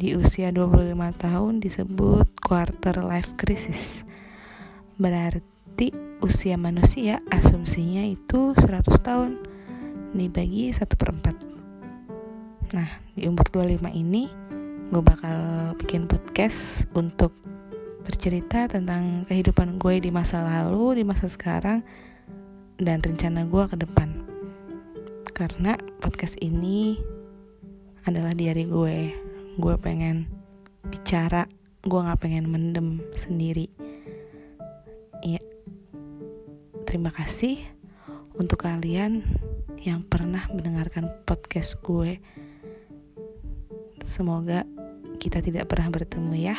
di usia 25 tahun disebut quarter life crisis. Berarti usia manusia asumsinya itu 100 tahun dibagi 1 per 4. Nah, di umur 25 ini gue bakal bikin podcast untuk bercerita tentang kehidupan gue di masa lalu, di masa sekarang, dan rencana gue ke depan. Karena podcast ini adalah diary gue. Gue pengen bicara, gue gak pengen mendem sendiri. Iya, terima kasih untuk kalian yang pernah mendengarkan podcast gue. Semoga kita tidak pernah bertemu ya.